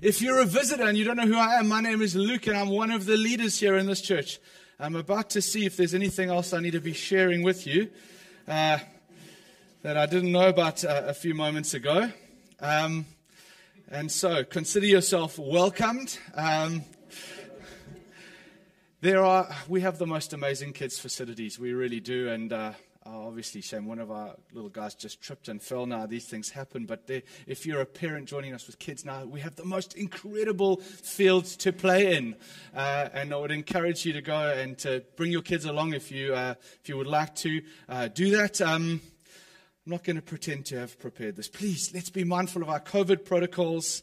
If you're a visitor and you don't know who I am, my name is Luke and I'm one of the leaders here in this church. I'm about to see if there's anything else I need to be sharing with you uh, that I didn't know about uh, a few moments ago. Um, and so consider yourself welcomed. Um, there are, we have the most amazing kids facilities. We really do. And uh, obviously, shame. One of our little guys just tripped and fell now. These things happen. But if you're a parent joining us with kids now, we have the most incredible fields to play in. Uh, and I would encourage you to go and to bring your kids along if you, uh, if you would like to uh, do that. Um, I'm not going to pretend to have prepared this. Please, let's be mindful of our COVID protocols.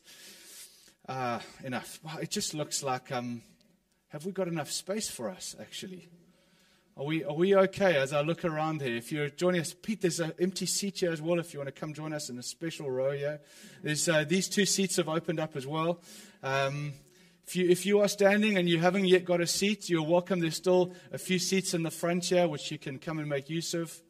Uh, enough. Well, it just looks like, um, have we got enough space for us, actually? Are we, are we okay as I look around here? If you're joining us, Pete, there's an empty seat here as well if you want to come join us in a special row here. There's, uh, these two seats have opened up as well. Um, if, you, if you are standing and you haven't yet got a seat, you're welcome. There's still a few seats in the front here which you can come and make use of.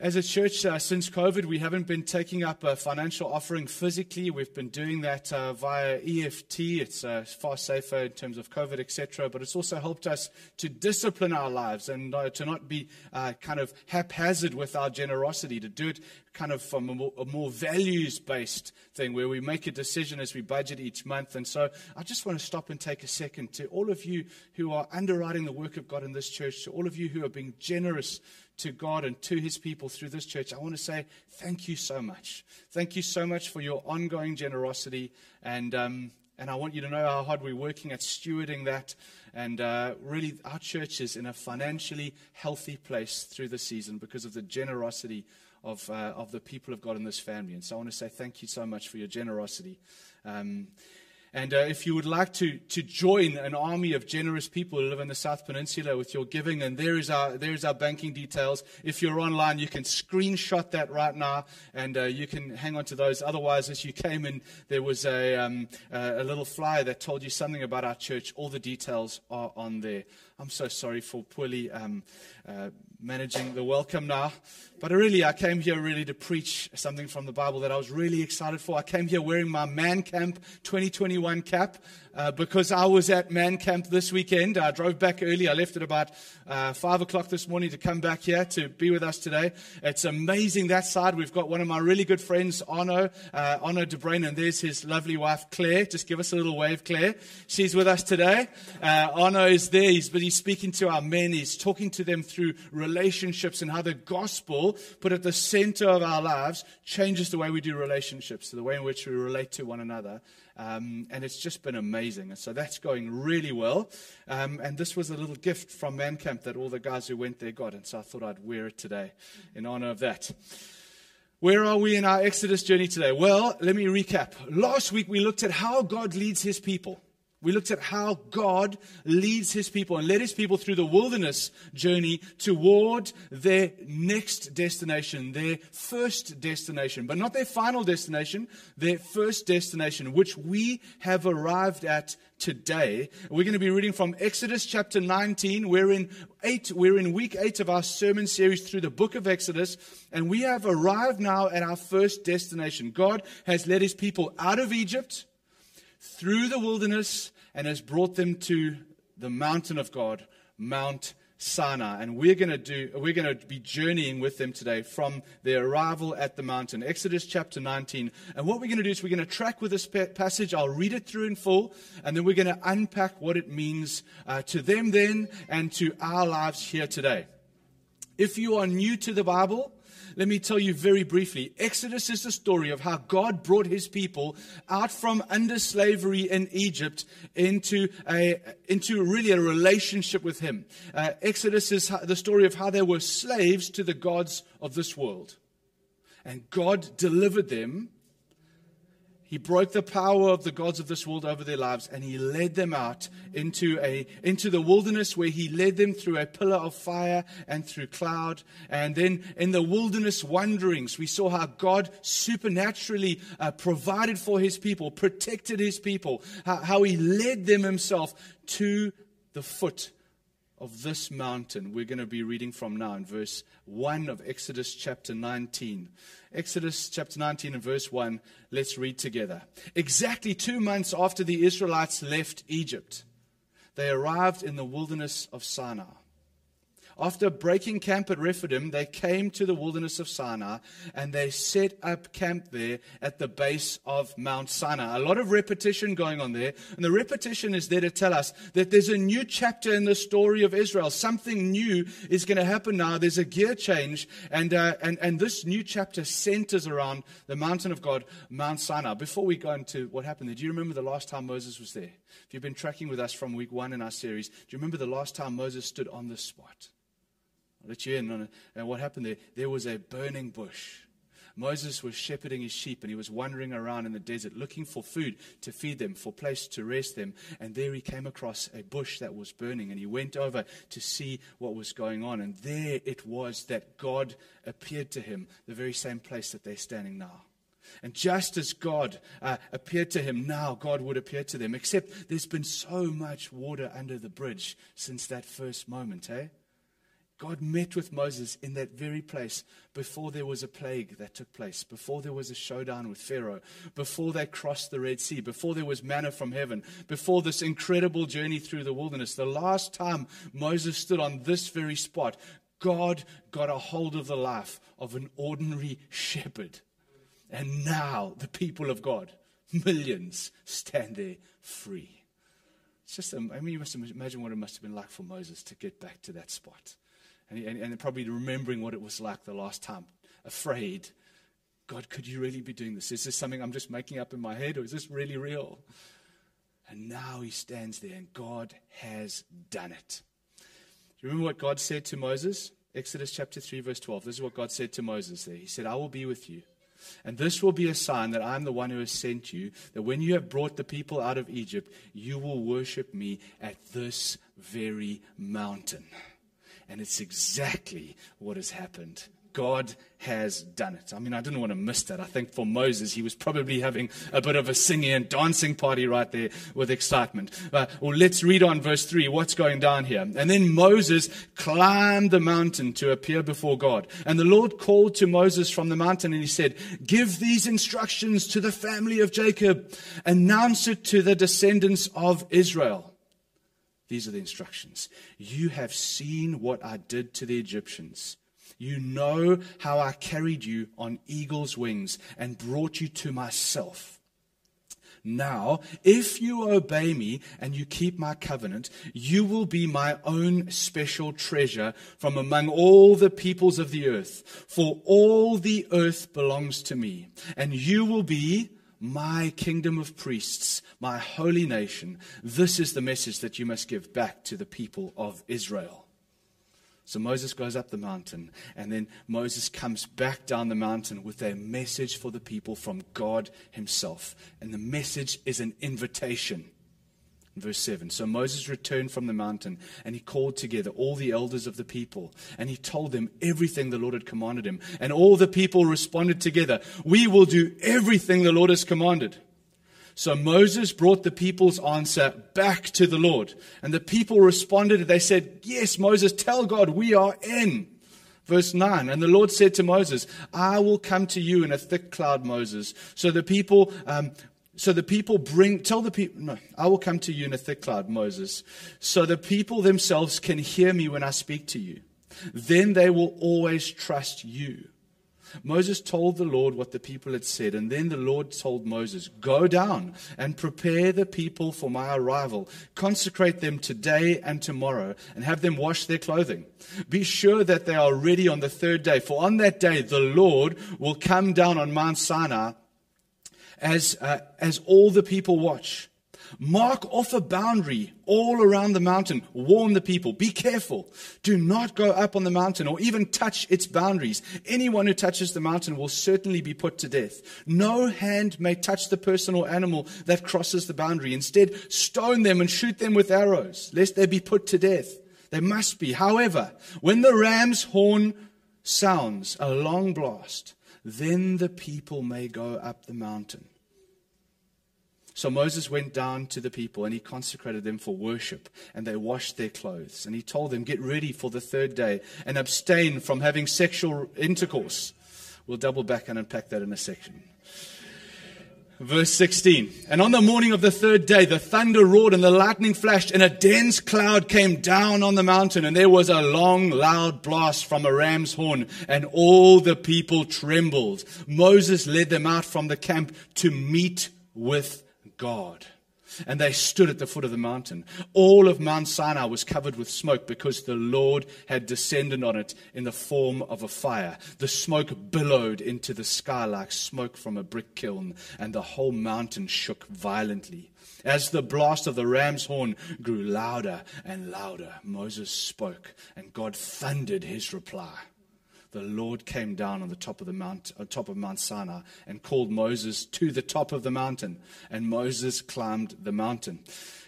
As a church, uh, since COVID, we haven't been taking up a financial offering physically. We've been doing that uh, via EFT. It's uh, far safer in terms of COVID, etc. But it's also helped us to discipline our lives and uh, to not be uh, kind of haphazard with our generosity, to do it kind of from a more, more values based thing where we make a decision as we budget each month. And so I just want to stop and take a second to all of you who are underwriting the work of God in this church, to all of you who are being generous to God and to his people through this church, I want to say thank you so much. Thank you so much for your ongoing generosity. And, um, and I want you to know how hard we're working at stewarding that. And uh, really, our church is in a financially healthy place through the season because of the generosity of, uh, of the people of God in this family. And so I want to say thank you so much for your generosity. Um, and uh, if you would like to, to join an army of generous people who live in the South Peninsula with your giving, and there is our, there is our banking details. If you're online, you can screenshot that right now, and uh, you can hang on to those. Otherwise, as you came in, there was a, um, a little flyer that told you something about our church. All the details are on there. I'm so sorry for poorly um, uh, managing the welcome now. But really, I came here really to preach something from the Bible that I was really excited for. I came here wearing my Man Camp 2021 cap uh, because I was at Man Camp this weekend. I drove back early. I left at about uh, 5 o'clock this morning to come back here to be with us today. It's amazing that side. We've got one of my really good friends, Arno, uh, Arno De Bruyn, and there's his lovely wife, Claire. Just give us a little wave, Claire. She's with us today. Uh, Arno is there. He's, but he's speaking to our men. He's talking to them through relationships and how the gospel, put at the center of our lives, changes the way we do relationships, the way in which we relate to one another. Um, and it's just been amazing. And so that's going really well. Um, and this was a little gift from Man Camp that all the guys who went there got. And so I thought I'd wear it today in honor of that. Where are we in our Exodus journey today? Well, let me recap. Last week we looked at how God leads his people. We looked at how God leads his people and led his people through the wilderness journey toward their next destination, their first destination, but not their final destination, their first destination, which we have arrived at today. We're going to be reading from Exodus chapter 19. We're in eight, we're in week eight of our sermon series through the book of Exodus, and we have arrived now at our first destination. God has led his people out of Egypt through the wilderness and has brought them to the mountain of God, Mount Sinai. And we're going to do we're going to be journeying with them today from their arrival at the mountain. Exodus chapter 19. And what we're going to do is we're going to track with this passage. I'll read it through in full, and then we're going to unpack what it means uh, to them then and to our lives here today. If you are new to the Bible, let me tell you very briefly. Exodus is the story of how God brought his people out from under slavery in Egypt into, a, into really a relationship with him. Uh, Exodus is the story of how they were slaves to the gods of this world. And God delivered them he broke the power of the gods of this world over their lives and he led them out into, a, into the wilderness where he led them through a pillar of fire and through cloud. And then in the wilderness wanderings, we saw how God supernaturally uh, provided for his people, protected his people, how, how he led them himself to the foot of this mountain we're going to be reading from now in verse 1 of Exodus chapter 19. Exodus chapter 19 and verse 1, let's read together. Exactly two months after the Israelites left Egypt, they arrived in the wilderness of Sinai. After breaking camp at Rephidim, they came to the wilderness of Sinai and they set up camp there at the base of Mount Sinai. A lot of repetition going on there. And the repetition is there to tell us that there's a new chapter in the story of Israel. Something new is going to happen now. There's a gear change. And, uh, and, and this new chapter centers around the mountain of God, Mount Sinai. Before we go into what happened there, do you remember the last time Moses was there? If you've been tracking with us from week one in our series, do you remember the last time Moses stood on this spot? I'll let you in on. And what happened there? There was a burning bush. Moses was shepherding his sheep and he was wandering around in the desert looking for food to feed them, for place to rest them. And there he came across a bush that was burning and he went over to see what was going on. And there it was that God appeared to him, the very same place that they're standing now. And just as God uh, appeared to him, now God would appear to them. Except there's been so much water under the bridge since that first moment, eh? God met with Moses in that very place before there was a plague that took place, before there was a showdown with Pharaoh, before they crossed the Red Sea, before there was manna from heaven, before this incredible journey through the wilderness. The last time Moses stood on this very spot, God got a hold of the life of an ordinary shepherd. And now the people of God, millions, stand there free. It's just, I mean, you must imagine what it must have been like for Moses to get back to that spot and, and, and probably remembering what it was like the last time, afraid. God, could you really be doing this? Is this something I'm just making up in my head, or is this really real? And now he stands there, and God has done it. Do you remember what God said to Moses? Exodus chapter 3, verse 12. This is what God said to Moses there. He said, I will be with you. And this will be a sign that I'm the one who has sent you, that when you have brought the people out of Egypt, you will worship me at this very mountain. And it's exactly what has happened. God has done it. I mean, I didn't want to miss that. I think for Moses, he was probably having a bit of a singing and dancing party right there with excitement. Uh, well, let's read on verse 3 what's going down here. And then Moses climbed the mountain to appear before God. And the Lord called to Moses from the mountain and he said, Give these instructions to the family of Jacob, announce it to the descendants of Israel. These are the instructions. You have seen what I did to the Egyptians. You know how I carried you on eagle's wings and brought you to myself. Now, if you obey me and you keep my covenant, you will be my own special treasure from among all the peoples of the earth. For all the earth belongs to me, and you will be my kingdom of priests, my holy nation. This is the message that you must give back to the people of Israel. So Moses goes up the mountain, and then Moses comes back down the mountain with a message for the people from God Himself. And the message is an invitation. Verse 7 So Moses returned from the mountain, and he called together all the elders of the people, and he told them everything the Lord had commanded him. And all the people responded together, We will do everything the Lord has commanded. So Moses brought the people's answer back to the Lord. And the people responded, they said, Yes, Moses, tell God we are in. Verse 9, and the Lord said to Moses, I will come to you in a thick cloud, Moses. So the people um, so the people bring, tell the people, no, I will come to you in a thick cloud, Moses, so the people themselves can hear me when I speak to you. Then they will always trust you. Moses told the Lord what the people had said, and then the Lord told Moses, Go down and prepare the people for my arrival. Consecrate them today and tomorrow, and have them wash their clothing. Be sure that they are ready on the third day, for on that day the Lord will come down on Mount Sinai as, uh, as all the people watch. Mark off a boundary all around the mountain. Warn the people. Be careful. Do not go up on the mountain or even touch its boundaries. Anyone who touches the mountain will certainly be put to death. No hand may touch the person or animal that crosses the boundary. Instead, stone them and shoot them with arrows, lest they be put to death. They must be. However, when the ram's horn sounds a long blast, then the people may go up the mountain. So Moses went down to the people and he consecrated them for worship, and they washed their clothes. And he told them, Get ready for the third day and abstain from having sexual intercourse. We'll double back and unpack that in a section. Verse 16. And on the morning of the third day, the thunder roared and the lightning flashed, and a dense cloud came down on the mountain, and there was a long, loud blast from a ram's horn, and all the people trembled. Moses led them out from the camp to meet with God. And they stood at the foot of the mountain. All of Mount Sinai was covered with smoke because the Lord had descended on it in the form of a fire. The smoke billowed into the sky like smoke from a brick kiln, and the whole mountain shook violently. As the blast of the ram's horn grew louder and louder, Moses spoke, and God thundered his reply the Lord came down on the top of the mount, on top of Mount Sinai, and called Moses to the top of the mountain, and Moses climbed the mountain.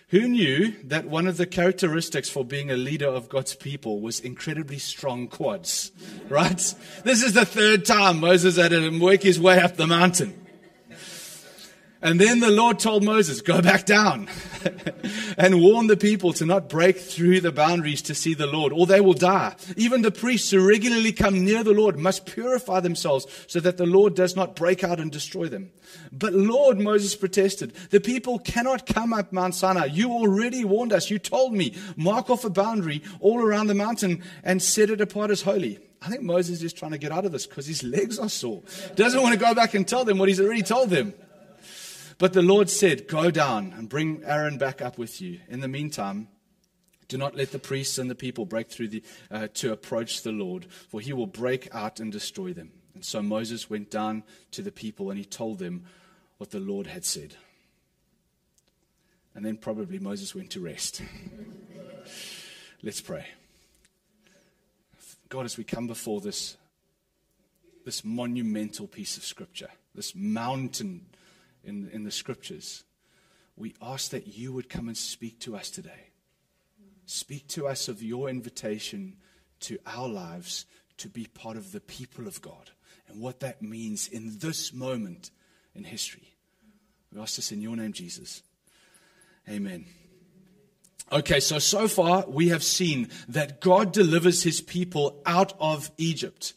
Who knew that one of the characteristics for being a leader of God's people was incredibly strong quads? Right? This is the third time Moses had to work his way up the mountain. And then the Lord told Moses, Go back down and warn the people to not break through the boundaries to see the Lord, or they will die. Even the priests who regularly come near the Lord must purify themselves so that the Lord does not break out and destroy them. But Lord, Moses protested, the people cannot come up Mount Sinai. You already warned us. You told me, mark off a boundary all around the mountain and set it apart as holy. I think Moses is trying to get out of this because his legs are sore. Doesn't want to go back and tell them what he's already told them. But the Lord said, Go down and bring Aaron back up with you. In the meantime, do not let the priests and the people break through the, uh, to approach the Lord, for he will break out and destroy them. And so Moses went down to the people and he told them what the Lord had said. And then probably Moses went to rest. Let's pray. God, as we come before this, this monumental piece of scripture, this mountain in, in the scriptures. We ask that you would come and speak to us today. Speak to us of your invitation to our lives to be part of the people of God and what that means in this moment in history. We ask this in your name, Jesus. Amen. Okay, so so far we have seen that God delivers his people out of Egypt.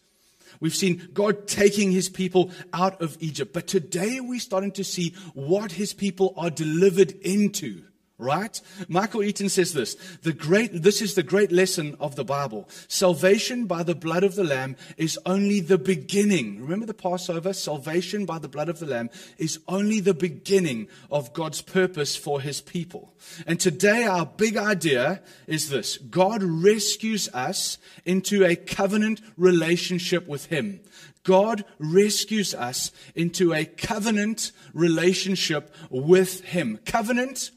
We've seen God taking his people out of Egypt. But today we're starting to see what his people are delivered into. Right? Michael Eaton says this, the great, this is the great lesson of the Bible. Salvation by the blood of the Lamb is only the beginning. Remember the Passover? Salvation by the blood of the Lamb is only the beginning of God's purpose for his people. And today our big idea is this. God rescues us into a covenant relationship with him. God rescues us into a covenant relationship with him. Covenant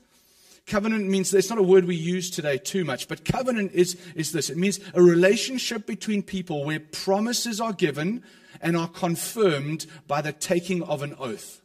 Covenant means, it's not a word we use today too much, but covenant is, is this. It means a relationship between people where promises are given and are confirmed by the taking of an oath.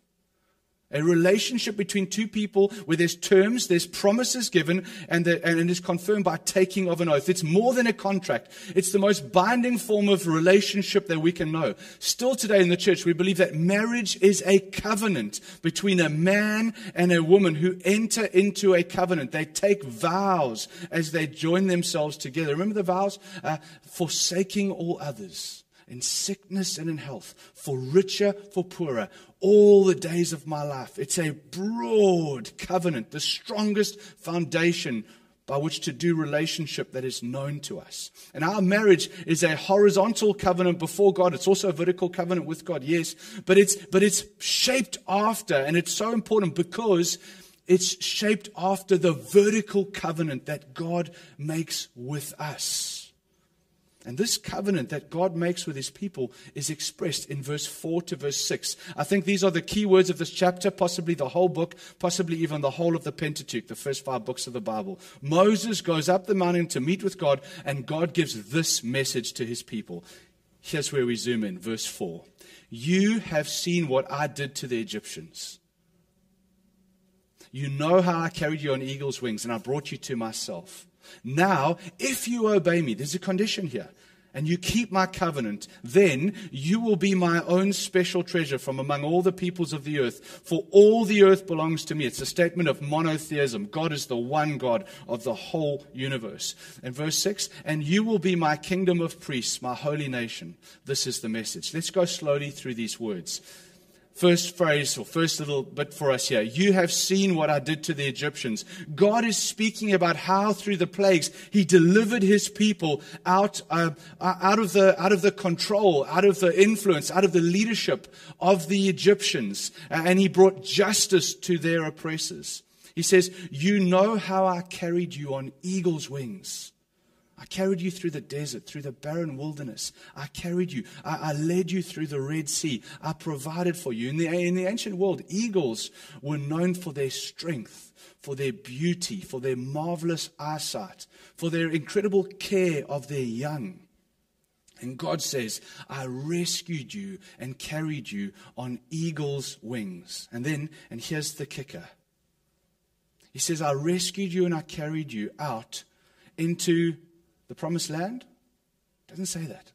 A relationship between two people where there's terms, there's promises given, and, the, and it is confirmed by taking of an oath. It's more than a contract. It's the most binding form of relationship that we can know. Still today in the church, we believe that marriage is a covenant between a man and a woman who enter into a covenant. They take vows as they join themselves together. Remember the vows? Uh, forsaking all others in sickness and in health, for richer, for poorer, all the days of my life. It's a broad covenant, the strongest foundation by which to do relationship that is known to us. And our marriage is a horizontal covenant before God. It's also a vertical covenant with God, yes, but it's, but it's shaped after, and it's so important because it's shaped after the vertical covenant that God makes with us. And this covenant that God makes with his people is expressed in verse 4 to verse 6. I think these are the key words of this chapter, possibly the whole book, possibly even the whole of the Pentateuch, the first five books of the Bible. Moses goes up the mountain to meet with God, and God gives this message to his people. Here's where we zoom in, verse 4. You have seen what I did to the Egyptians. You know how I carried you on eagle's wings, and I brought you to myself. Now, if you obey me, there's a condition here, and you keep my covenant, then you will be my own special treasure from among all the peoples of the earth. For all the earth belongs to me. It's a statement of monotheism. God is the one God of the whole universe. And verse 6 And you will be my kingdom of priests, my holy nation. This is the message. Let's go slowly through these words first phrase or first little bit for us here. You have seen what I did to the Egyptians. God is speaking about how through the plagues he delivered his people out, uh, out of the, out of the control, out of the influence, out of the leadership of the Egyptians. And he brought justice to their oppressors. He says, you know how I carried you on eagle's wings. I carried you through the desert, through the barren wilderness. I carried you. I, I, led you through the Red Sea. I provided for you. In the, in the ancient world, eagles were known for their strength, for their beauty, for their marvelous eyesight, for their incredible care of their young. And God says, I rescued you and carried you on eagle's wings. And then, and here's the kicker He says, I rescued you and I carried you out into the promised land? It doesn't say that.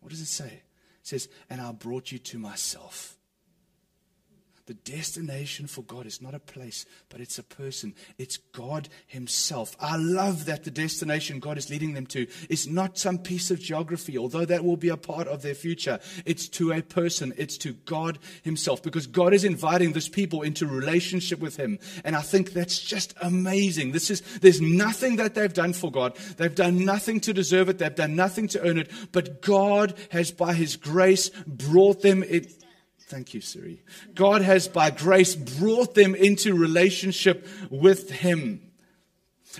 What does it say? It says, And I brought you to myself. The destination for God is not a place, but it's a person. It's God Himself. I love that the destination God is leading them to is not some piece of geography, although that will be a part of their future. It's to a person, it's to God Himself, because God is inviting this people into relationship with Him. And I think that's just amazing. This is, there's nothing that they've done for God. They've done nothing to deserve it. They've done nothing to earn it. But God has, by His grace, brought them it, Thank you, Siri. God has, by grace, brought them into relationship with Him.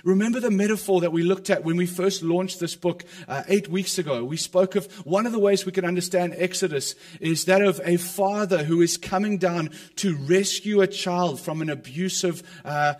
Remember the metaphor that we looked at when we first launched this book uh, eight weeks ago? We spoke of one of the ways we can understand Exodus is that of a father who is coming down to rescue a child from an abusive uh,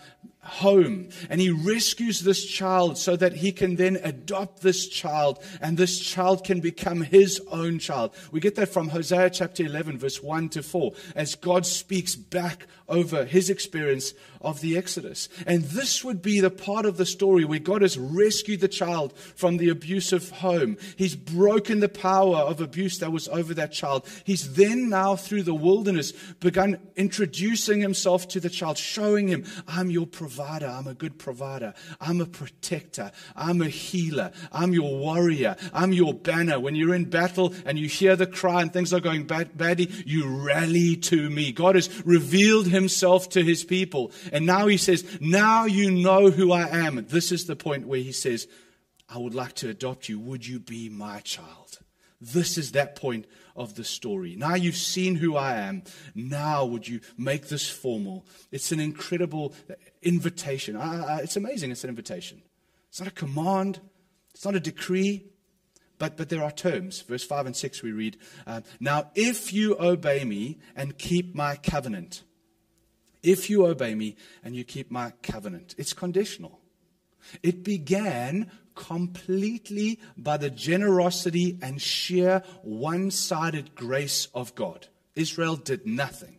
home and he rescues this child so that he can then adopt this child and this child can become his own child. We get that from Hosea chapter 11 verse 1 to 4 as God speaks back over his experience of the Exodus. And this would be the part of the story where God has rescued the child from the abusive home. He's broken the power of abuse that was over that child. He's then now through the wilderness begun introducing himself to the child, showing him, I'm your provider. I'm a good provider. I'm a protector. I'm a healer. I'm your warrior. I'm your banner. When you're in battle and you hear the cry and things are going bad, badly, you rally to me. God has revealed himself to his people. And now he says, Now you know who I am. This is the point where he says, I would like to adopt you. Would you be my child? This is that point of the story. Now you've seen who I am. Now would you make this formal? It's an incredible invitation. I, I, it's amazing. It's an invitation. It's not a command. It's not a decree. But, but there are terms. Verse 5 and 6 we read uh, Now, if you obey me and keep my covenant, if you obey me and you keep my covenant. It's conditional. It began completely by the generosity and sheer one sided grace of God. Israel did nothing.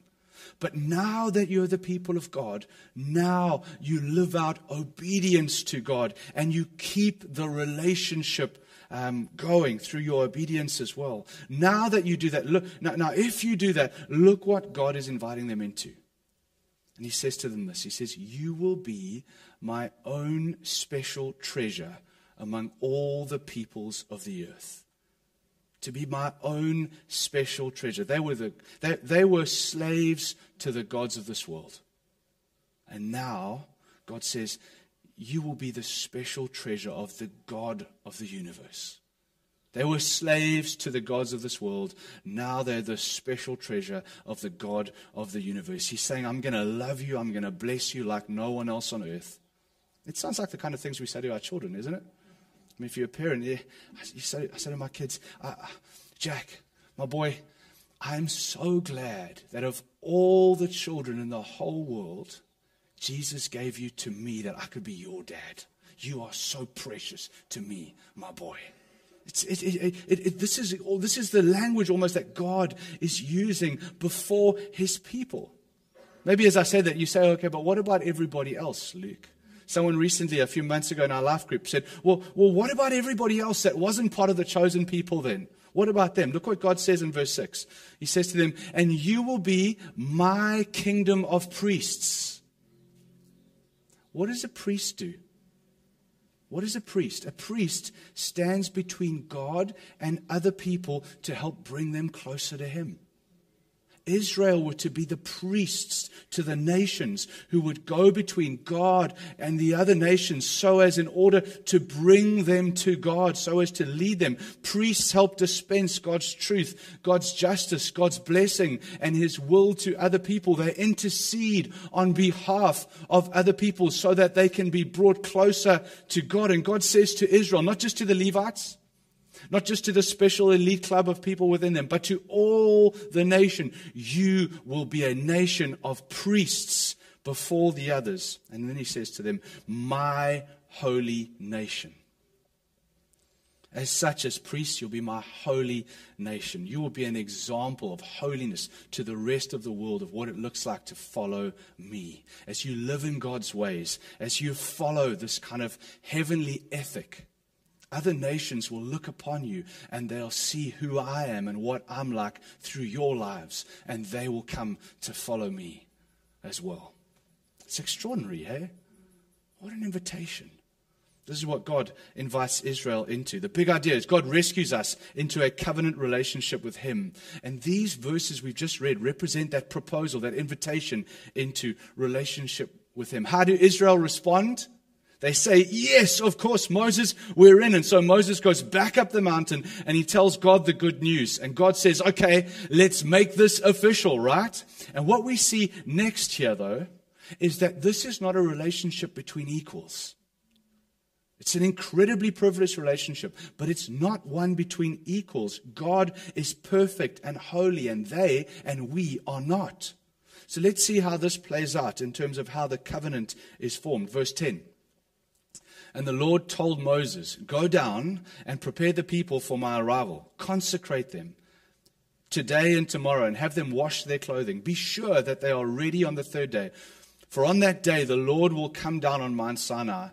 But now that you're the people of God, now you live out obedience to God and you keep the relationship um, going through your obedience as well. Now that you do that, look, now, now if you do that, look what God is inviting them into. And he says to them this He says, You will be my own special treasure among all the peoples of the earth. To be my own special treasure. They were, the, they, they were slaves to the gods of this world. And now, God says, You will be the special treasure of the God of the universe. They were slaves to the gods of this world. Now they're the special treasure of the God of the universe. He's saying, I'm going to love you. I'm going to bless you like no one else on earth. It sounds like the kind of things we say to our children, isn't it? Mean, if you're a parent, you I said to my kids, uh, Jack, my boy, I'm so glad that of all the children in the whole world, Jesus gave you to me that I could be your dad. You are so precious to me, my boy. It, it, it, this, is, this is the language almost that God is using before his people. Maybe as I said that, you say, okay, but what about everybody else, Luke? Someone recently, a few months ago in our life group, said, Well, well what about everybody else that wasn't part of the chosen people then? What about them? Look what God says in verse 6. He says to them, And you will be my kingdom of priests. What does a priest do? What is a priest? A priest stands between God and other people to help bring them closer to Him. Israel were to be the priests to the nations who would go between God and the other nations so as in order to bring them to God, so as to lead them. Priests help dispense God's truth, God's justice, God's blessing, and His will to other people. They intercede on behalf of other people so that they can be brought closer to God. And God says to Israel, not just to the Levites, not just to the special elite club of people within them, but to all the nation. You will be a nation of priests before the others. And then he says to them, My holy nation. As such, as priests, you'll be my holy nation. You will be an example of holiness to the rest of the world of what it looks like to follow me. As you live in God's ways, as you follow this kind of heavenly ethic, other nations will look upon you and they'll see who I am and what I'm like through your lives, and they will come to follow me as well. It's extraordinary, hey? What an invitation. This is what God invites Israel into. The big idea is God rescues us into a covenant relationship with Him. And these verses we've just read represent that proposal, that invitation into relationship with Him. How do Israel respond? They say, Yes, of course, Moses, we're in. And so Moses goes back up the mountain and he tells God the good news. And God says, Okay, let's make this official, right? And what we see next here, though, is that this is not a relationship between equals. It's an incredibly privileged relationship, but it's not one between equals. God is perfect and holy, and they and we are not. So let's see how this plays out in terms of how the covenant is formed. Verse 10. And the Lord told Moses, Go down and prepare the people for my arrival. Consecrate them today and tomorrow and have them wash their clothing. Be sure that they are ready on the third day. For on that day the Lord will come down on Mount Sinai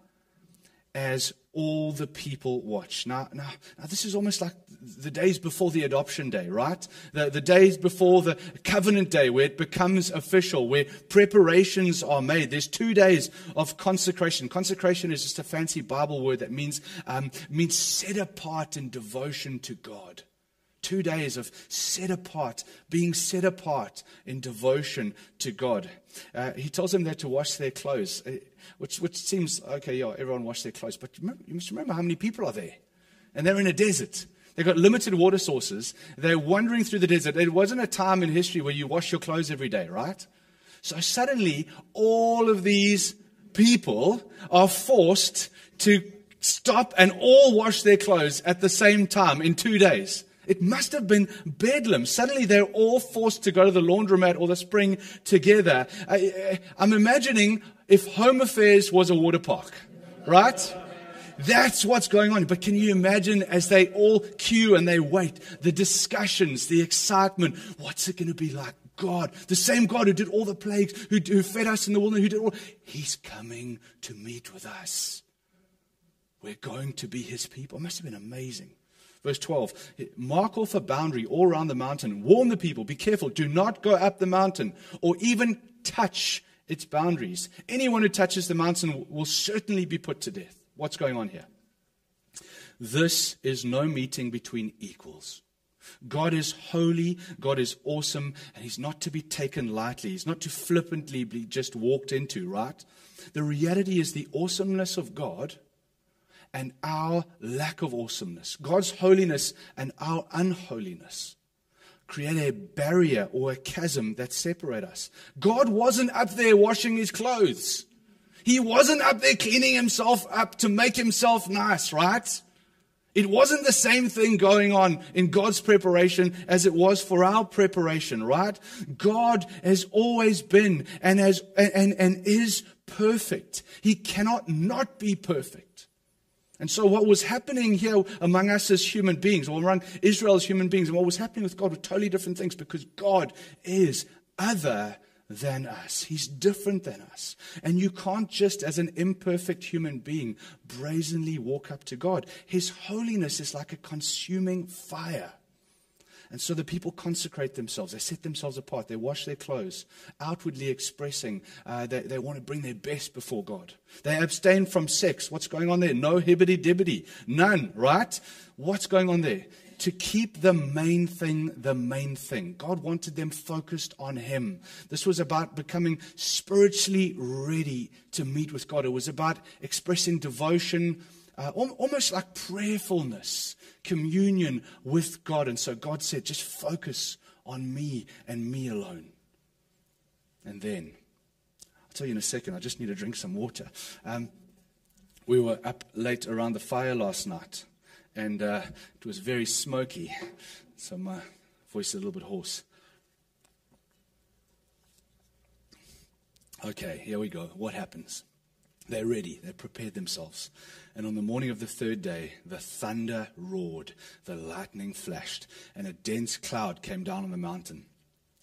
as all the people watch. Now, now, now, this is almost like the days before the adoption day, right? The, the days before the covenant day where it becomes official, where preparations are made. There's two days of consecration. Consecration is just a fancy Bible word that means, um, means set apart in devotion to God. Two days of set apart, being set apart in devotion to God. Uh, he tells them there to wash their clothes, uh, which, which seems, okay, yeah, everyone wash their clothes. But you must remember how many people are there. And they're in a desert. They've got limited water sources. They're wandering through the desert. It wasn't a time in history where you wash your clothes every day, right? So suddenly, all of these people are forced to stop and all wash their clothes at the same time in two days. It must have been bedlam. Suddenly they're all forced to go to the laundromat or the spring together. I, am imagining if Home Affairs was a water park, right? That's what's going on. But can you imagine as they all queue and they wait, the discussions, the excitement? What's it going to be like? God, the same God who did all the plagues, who, who fed us in the wilderness, who did all, He's coming to meet with us. We're going to be His people. It must have been amazing. Verse 12 Mark off a boundary all around the mountain. Warn the people, be careful, do not go up the mountain or even touch its boundaries. Anyone who touches the mountain will certainly be put to death. What's going on here? This is no meeting between equals. God is holy, God is awesome, and He's not to be taken lightly. He's not to flippantly be just walked into, right? The reality is the awesomeness of God and our lack of awesomeness, God's holiness and our unholiness, create a barrier or a chasm that separate us. God wasn't up there washing his clothes. He wasn't up there cleaning himself up to make himself nice, right? It wasn't the same thing going on in God's preparation as it was for our preparation, right? God has always been and has and, and is perfect. He cannot not be perfect. And so, what was happening here among us as human beings, or among Israel as human beings, and what was happening with God were totally different things because God is other than us. He's different than us. And you can't just, as an imperfect human being, brazenly walk up to God. His holiness is like a consuming fire. And so the people consecrate themselves. They set themselves apart. They wash their clothes, outwardly expressing uh, they, they want to bring their best before God. They abstain from sex. What's going on there? No hibbity dibbity. None, right? What's going on there? To keep the main thing the main thing. God wanted them focused on Him. This was about becoming spiritually ready to meet with God. It was about expressing devotion, uh, almost like prayerfulness, communion with God. And so God said, just focus on me and me alone. And then, I'll tell you in a second, I just need to drink some water. Um, we were up late around the fire last night and uh, it was very smoky, so my voice is a little bit hoarse. Okay, here we go. What happens? They're ready. They prepared themselves. And on the morning of the third day, the thunder roared, the lightning flashed, and a dense cloud came down on the mountain.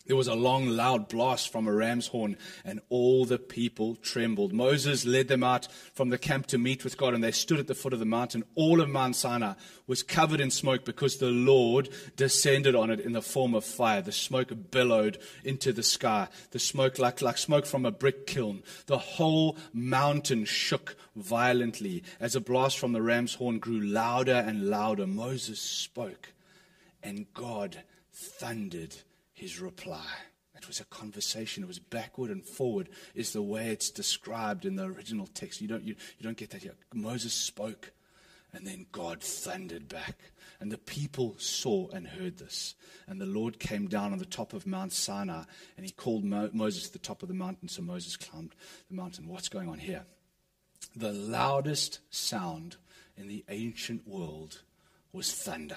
There was a long, loud blast from a ram's horn, and all the people trembled. Moses led them out from the camp to meet with God, and they stood at the foot of the mountain. All of Mount Sinai was covered in smoke because the Lord descended on it in the form of fire. The smoke billowed into the sky, the smoke like, like smoke from a brick kiln. The whole mountain shook violently as a blast from the ram's horn grew louder and louder. Moses spoke, and God thundered his reply. It was a conversation. It was backward and forward, is the way it's described in the original text. You don't, you, you don't get that here. Moses spoke, and then God thundered back. And the people saw and heard this. And the Lord came down on the top of Mount Sinai, and he called Mo- Moses to the top of the mountain. So Moses climbed the mountain. What's going on here? The loudest sound in the ancient world was thunder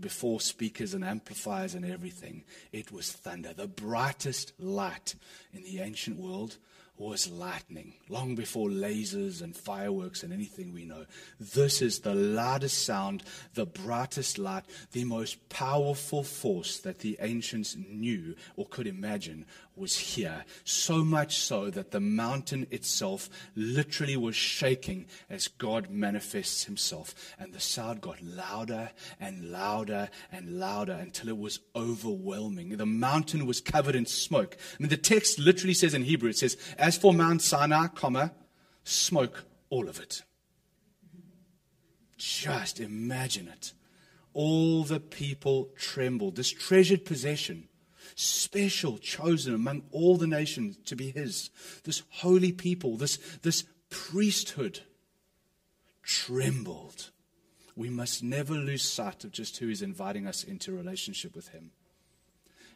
before speakers and amplifiers and everything. It was thunder. The brightest light in the ancient world was lightning, long before lasers and fireworks and anything we know. This is the loudest sound, the brightest light, the most powerful force that the ancients knew or could imagine was here. So much so that the mountain itself literally was shaking as God manifests himself. And the sound got louder and louder and louder until it was overwhelming. The mountain was covered in smoke. I mean, the text literally says in Hebrew, it says, As for Mount Sinai, comma, smoke all of it. Just imagine it. All the people trembled. This treasured possession special, chosen among all the nations to be his. This holy people, this, this priesthood trembled. We must never lose sight of just who is inviting us into relationship with him.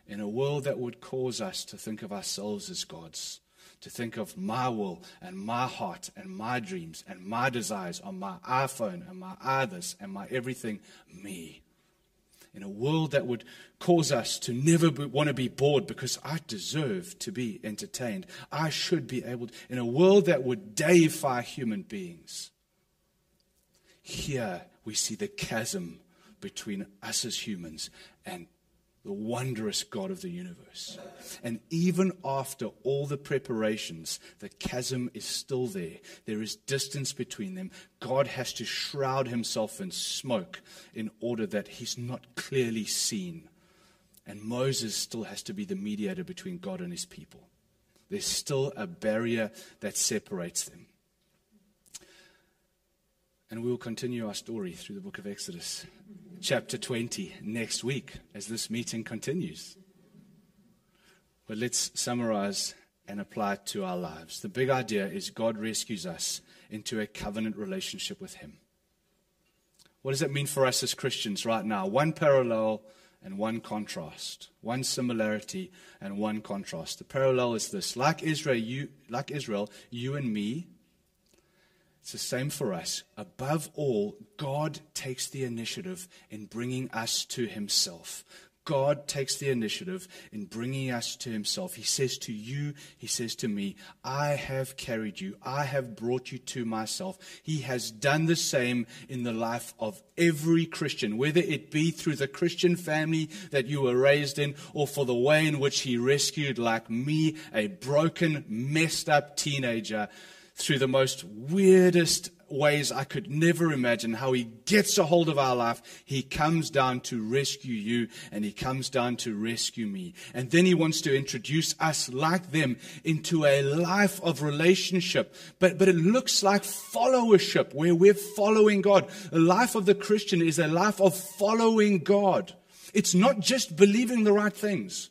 In a world that would cause us to think of ourselves as gods, to think of my will and my heart and my dreams and my desires on my iPhone and my others and my everything, me in a world that would cause us to never be, want to be bored because I deserve to be entertained. I should be able to, in a world that would deify human beings. Here we see the chasm between us as humans and the wondrous God of the universe. And even after all the preparations, the chasm is still there. There is distance between them. God has to shroud himself in smoke in order that he's not clearly seen. And Moses still has to be the mediator between God and his people. There's still a barrier that separates them. And we will continue our story through the book of Exodus chapter 20 next week as this meeting continues. But let's summarize and apply it to our lives. The big idea is God rescues us into a covenant relationship with Him. What does that mean for us as Christians right now? One parallel and one contrast, one similarity and one contrast. The parallel is this: like Israel, you, like Israel, you and me it's the same for us. Above all, God takes the initiative in bringing us to Himself. God takes the initiative in bringing us to Himself. He says to you, He says to me, I have carried you. I have brought you to myself. He has done the same in the life of every Christian, whether it be through the Christian family that you were raised in or for the way in which He rescued, like me, a broken, messed up teenager, through the most weirdest ways I could never imagine, how He gets a hold of our life. He comes down to rescue you and He comes down to rescue me. And then He wants to introduce us like them into a life of relationship. But, but it looks like followership where we're following God. The life of the Christian is a life of following God. It's not just believing the right things.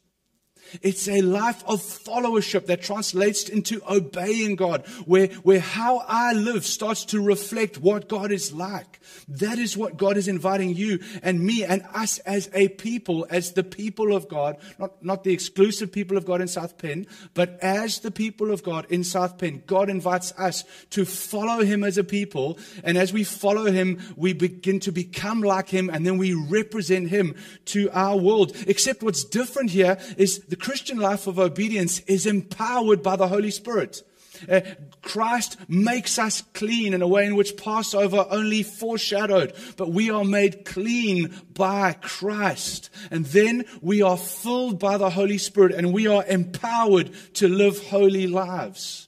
It's a life of followership that translates into obeying God, where, where how I live starts to reflect what God is like. That is what God is inviting you and me and us as a people, as the people of God, not, not the exclusive people of God in South Penn, but as the people of God in South Penn. God invites us to follow Him as a people. And as we follow Him, we begin to become like Him and then we represent Him to our world. Except what's different here is the Christian life of obedience is empowered by the Holy Spirit. Uh, Christ makes us clean in a way in which Passover only foreshadowed, but we are made clean by Christ. And then we are filled by the Holy Spirit and we are empowered to live holy lives.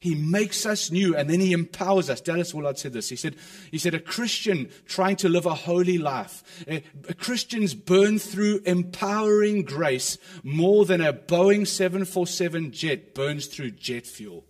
He makes us new and then he empowers us. Dallas Willard said this. He said, he said, a Christian trying to live a holy life, a, a Christians burn through empowering grace more than a Boeing 747 jet burns through jet fuel.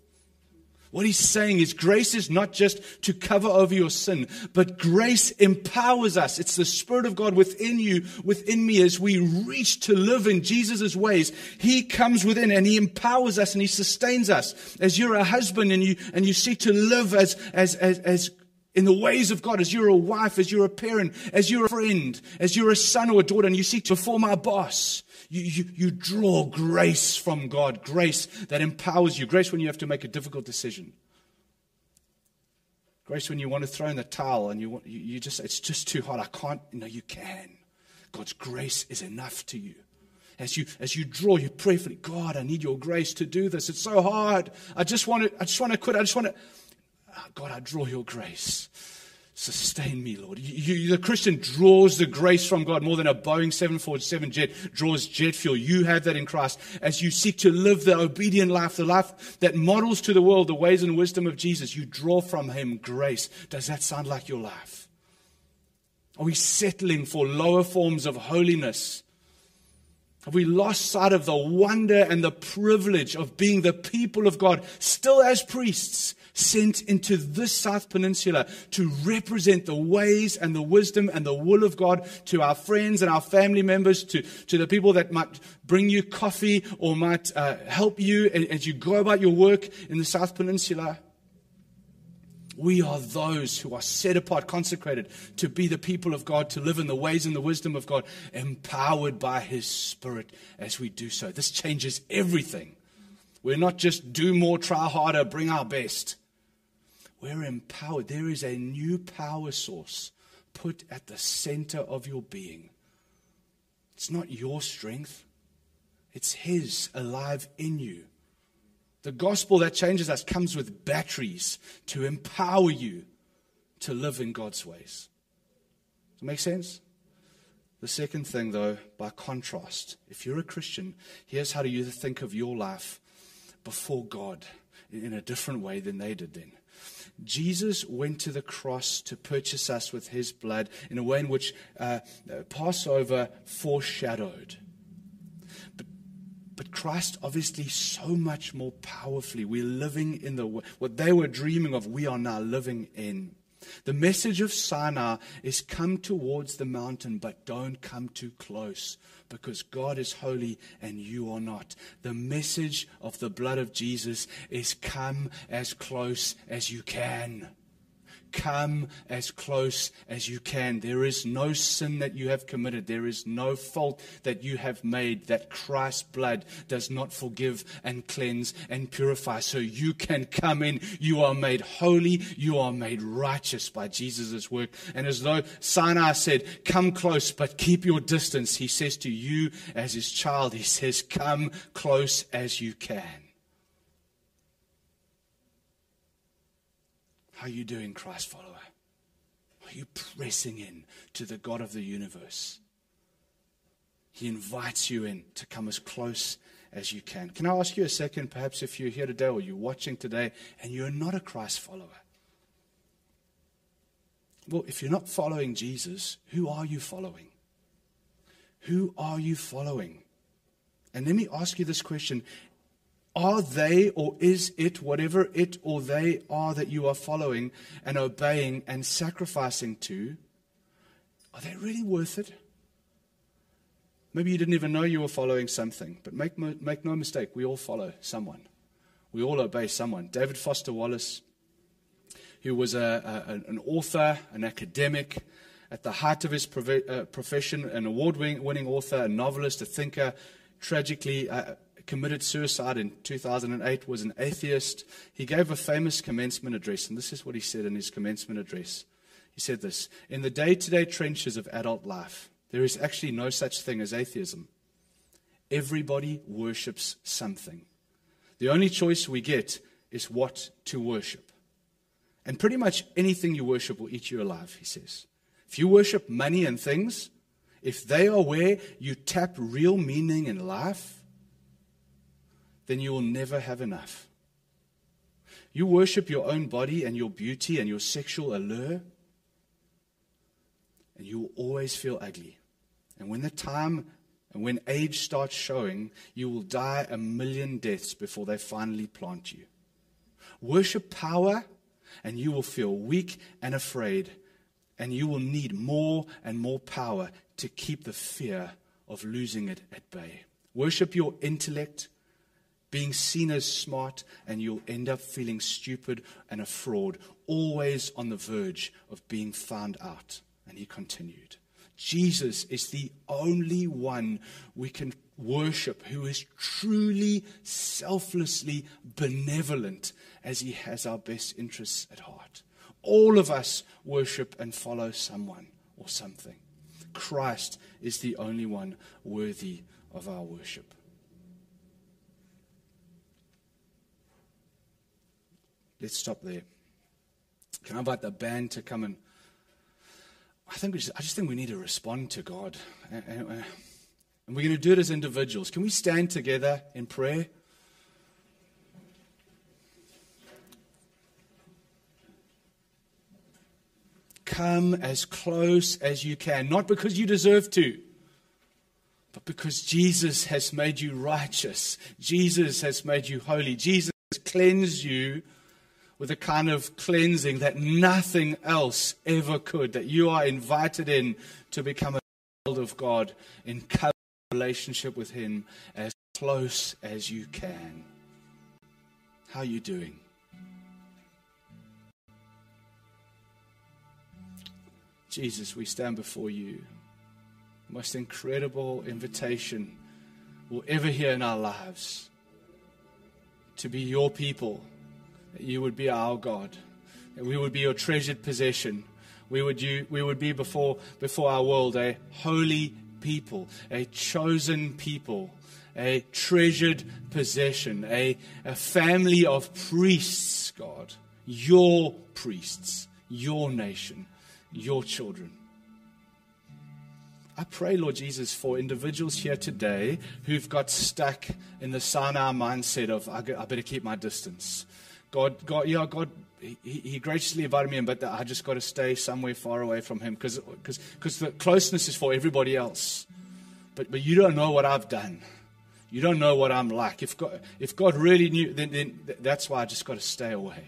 What he's saying is grace is not just to cover over your sin, but grace empowers us. It's the Spirit of God within you, within me, as we reach to live in Jesus' ways. He comes within and he empowers us and he sustains us. As you're a husband and you, and you seek to live as, as, as, as in the ways of God, as you're a wife, as you're a parent, as you're a friend, as you're a son or a daughter, and you seek to perform our boss. You, you, you draw grace from God, grace that empowers you, grace when you have to make a difficult decision. Grace when you want to throw in the towel and you, want, you, you just, it's just too hot. I can't. No, you can. God's grace is enough to you. As you, as you draw, you pray for God, I need your grace to do this. It's so hard. I just want to, I just want to quit. I just want to, ah, God, I draw your grace. Sustain me, Lord. You, you, the Christian draws the grace from God more than a Boeing 747 jet draws jet fuel. You have that in Christ. As you seek to live the obedient life, the life that models to the world the ways and wisdom of Jesus, you draw from Him grace. Does that sound like your life? Are we settling for lower forms of holiness? Have we lost sight of the wonder and the privilege of being the people of God, still as priests, sent into this South Peninsula to represent the ways and the wisdom and the will of God to our friends and our family members, to, to the people that might bring you coffee or might uh, help you as you go about your work in the South Peninsula. We are those who are set apart, consecrated to be the people of God, to live in the ways and the wisdom of God, empowered by His Spirit as we do so. This changes everything. We're not just do more, try harder, bring our best. We're empowered. There is a new power source put at the center of your being. It's not your strength, it's His alive in you. The gospel that changes us comes with batteries to empower you to live in God's ways. Does that make sense? The second thing, though, by contrast, if you're a Christian, here's how do you think of your life before God in a different way than they did then. Jesus went to the cross to purchase us with his blood in a way in which uh, uh, Passover foreshadowed. But, but Christ, obviously, so much more powerfully, we're living in the what they were dreaming of, we are now living in. The message of Sinai is come towards the mountain, but don't come too close because God is holy and you are not. The message of the blood of Jesus is come as close as you can. Come as close as you can. There is no sin that you have committed. There is no fault that you have made that Christ's blood does not forgive and cleanse and purify. So you can come in. You are made holy. You are made righteous by Jesus' work. And as though Sinai said, come close, but keep your distance, he says to you as his child, he says, come close as you can. How are you doing, Christ follower? Are you pressing in to the God of the universe? He invites you in to come as close as you can. Can I ask you a second, perhaps if you're here today or you're watching today and you're not a Christ follower? Well, if you're not following Jesus, who are you following? Who are you following? And let me ask you this question are they or is it whatever it or they are that you are following and obeying and sacrificing to? Are they really worth it? Maybe you didn't even know you were following something, but make, make no mistake, we all follow someone. We all obey someone. David Foster Wallace, who was a, a, an author, an academic, at the height of his uh, profession, an award winning author, a novelist, a thinker, tragically uh, committed suicide in 2008, was an atheist. He gave a famous commencement address, and this is what he said in his commencement address. He said this In the day to day trenches of adult life, there is actually no such thing as atheism. Everybody worships something. The only choice we get is what to worship. And pretty much anything you worship will eat you alive, he says. If you worship money and things, if they are where you tap real meaning in life, then you will never have enough. You worship your own body and your beauty and your sexual allure, and you will always feel ugly. And when the time and when age starts showing, you will die a million deaths before they finally plant you. Worship power, and you will feel weak and afraid, and you will need more and more power to keep the fear of losing it at bay. Worship your intellect being seen as smart, and you'll end up feeling stupid and a fraud, always on the verge of being found out. And he continued Jesus is the only one we can worship who is truly, selflessly benevolent as he has our best interests at heart. All of us worship and follow someone or something. Christ is the only one worthy of our worship. Let's stop there. Can I invite the band to come and? I think just, I just think we need to respond to God, and, we're going to do it as individuals. Can we stand together in prayer? Come as close as you can, not because you deserve to, but because Jesus has made you righteous. Jesus has made you holy. Jesus has cleansed you with a kind of cleansing that nothing else ever could, that you are invited in to become a child of God in relationship with Him as close as you can. How are you doing? Jesus, we stand before you. Most incredible invitation we'll ever hear in our lives to be your people you would be our God, we would be your treasured possession. We would, you, we would be before, before our world a holy people, a chosen people, a treasured possession, a, a family of priests, God, your priests, your nation, your children. I pray, Lord Jesus, for individuals here today who've got stuck in the Sinai mindset of, I better keep my distance. God, God, yeah, God, he, he graciously invited me in, but I just got to stay somewhere far away from him because the closeness is for everybody else. But, but you don't know what I've done. You don't know what I'm like. If God, if God really knew, then, then that's why I just got to stay away.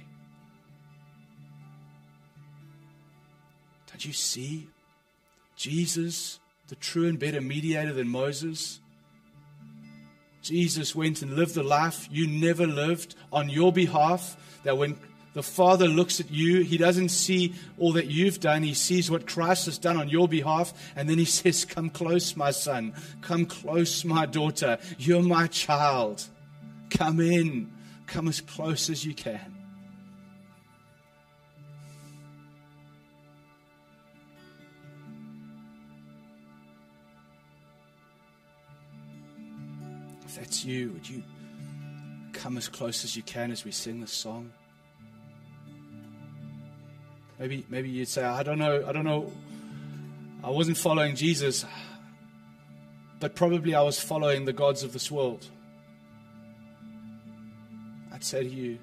Don't you see? Jesus, the true and better mediator than Moses, Jesus went and lived the life you never lived on your behalf. That when, The Father looks at you. He doesn't see all that you've done. He sees what Christ has done on your behalf. And then He says, Come close, my son. Come close, my daughter. You're my child. Come in. Come as close as you can. If that's you, would you come as close as you can as we sing this song? Maybe, maybe you'd say, I don't know, I don't know. I wasn't following Jesus, but probably I was following the gods of this world. I'd say to you,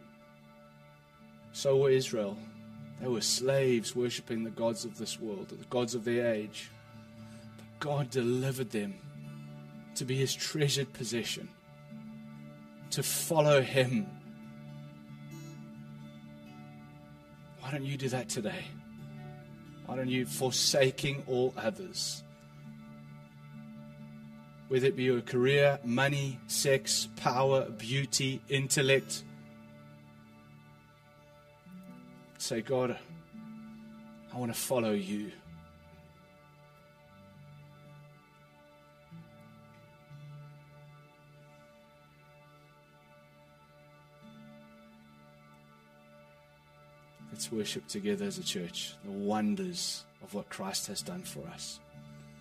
so were Israel. They were slaves worshiping the gods of this world, the gods of their age. But God delivered them to be his treasured possession, to follow him Why don't you do that today? Why don't you, forsaking all others, whether it be your career, money, sex, power, beauty, intellect, say, God, I want to follow you. Let's worship together as a church the wonders of what Christ has done for us.